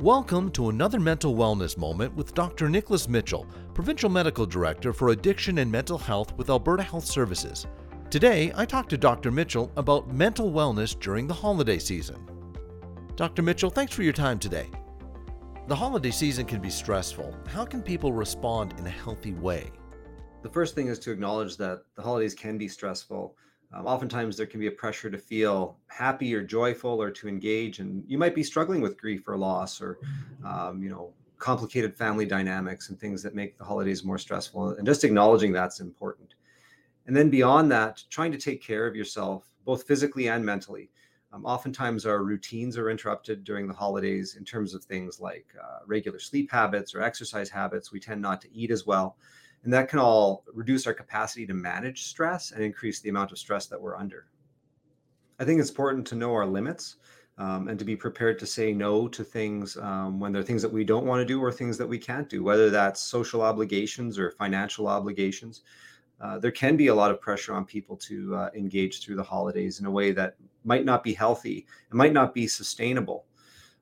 Welcome to another mental wellness moment with Dr. Nicholas Mitchell, Provincial Medical Director for Addiction and Mental Health with Alberta Health Services. Today, I talked to Dr. Mitchell about mental wellness during the holiday season. Dr. Mitchell, thanks for your time today. The holiday season can be stressful. How can people respond in a healthy way? The first thing is to acknowledge that the holidays can be stressful. Um, oftentimes, there can be a pressure to feel happy or joyful or to engage, and you might be struggling with grief or loss or, um, you know, complicated family dynamics and things that make the holidays more stressful. And just acknowledging that's important. And then beyond that, trying to take care of yourself, both physically and mentally. Um, oftentimes, our routines are interrupted during the holidays in terms of things like uh, regular sleep habits or exercise habits. We tend not to eat as well. And that can all reduce our capacity to manage stress and increase the amount of stress that we're under. I think it's important to know our limits um, and to be prepared to say no to things um, when there are things that we don't want to do or things that we can't do, whether that's social obligations or financial obligations. Uh, there can be a lot of pressure on people to uh, engage through the holidays in a way that might not be healthy and might not be sustainable.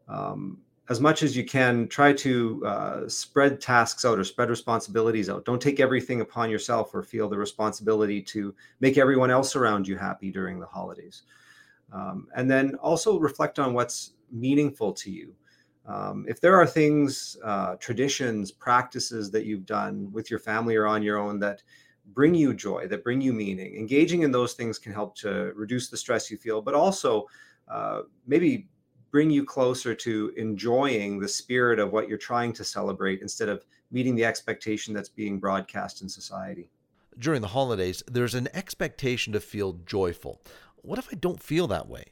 Um, as much as you can, try to uh, spread tasks out or spread responsibilities out. Don't take everything upon yourself or feel the responsibility to make everyone else around you happy during the holidays. Um, and then also reflect on what's meaningful to you. Um, if there are things, uh, traditions, practices that you've done with your family or on your own that bring you joy, that bring you meaning, engaging in those things can help to reduce the stress you feel, but also uh, maybe bring you closer to enjoying the spirit of what you're trying to celebrate instead of meeting the expectation that's being broadcast in society. During the holidays, there's an expectation to feel joyful. What if I don't feel that way?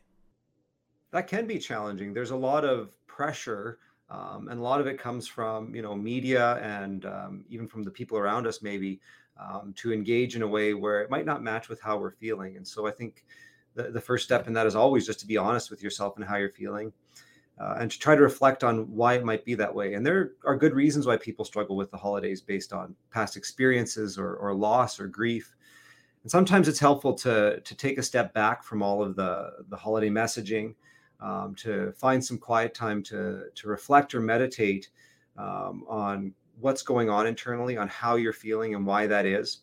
That can be challenging. There's a lot of pressure, um, and a lot of it comes from you know media and um, even from the people around us, maybe um, to engage in a way where it might not match with how we're feeling. And so I think the, the first step in that is always just to be honest with yourself and how you're feeling uh, and to try to reflect on why it might be that way. And there are good reasons why people struggle with the holidays based on past experiences or, or loss or grief. And sometimes it's helpful to, to take a step back from all of the, the holiday messaging, um, to find some quiet time to, to reflect or meditate um, on what's going on internally, on how you're feeling and why that is,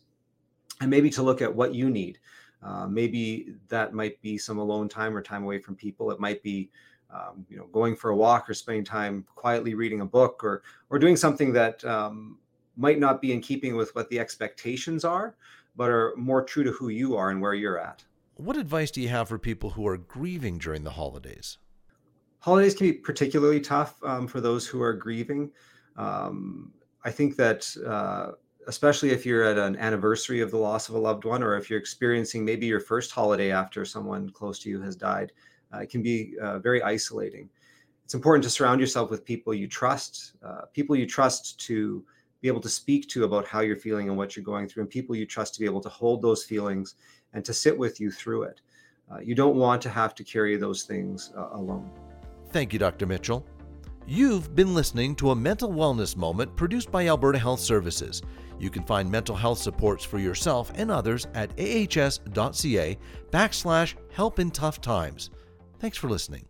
and maybe to look at what you need. Uh, maybe that might be some alone time or time away from people. It might be, um, you know, going for a walk or spending time quietly reading a book or or doing something that um, might not be in keeping with what the expectations are, but are more true to who you are and where you're at. What advice do you have for people who are grieving during the holidays? Holidays can be particularly tough um, for those who are grieving. Um, I think that uh, especially if you're at an anniversary of the loss of a loved one or if you're experiencing maybe your first holiday after someone close to you has died uh, it can be uh, very isolating. It's important to surround yourself with people you trust uh, people you trust to be able to speak to about how you're feeling and what you're going through and people you trust to be able to hold those feelings and to sit with you through it. Uh, you don't want to have to carry those things uh, alone. Thank you dr mitchell You've been listening to a mental wellness moment produced by Alberta Health Services. You can find mental health supports for yourself and others at ahs.ca backslash help in tough times. Thanks for listening.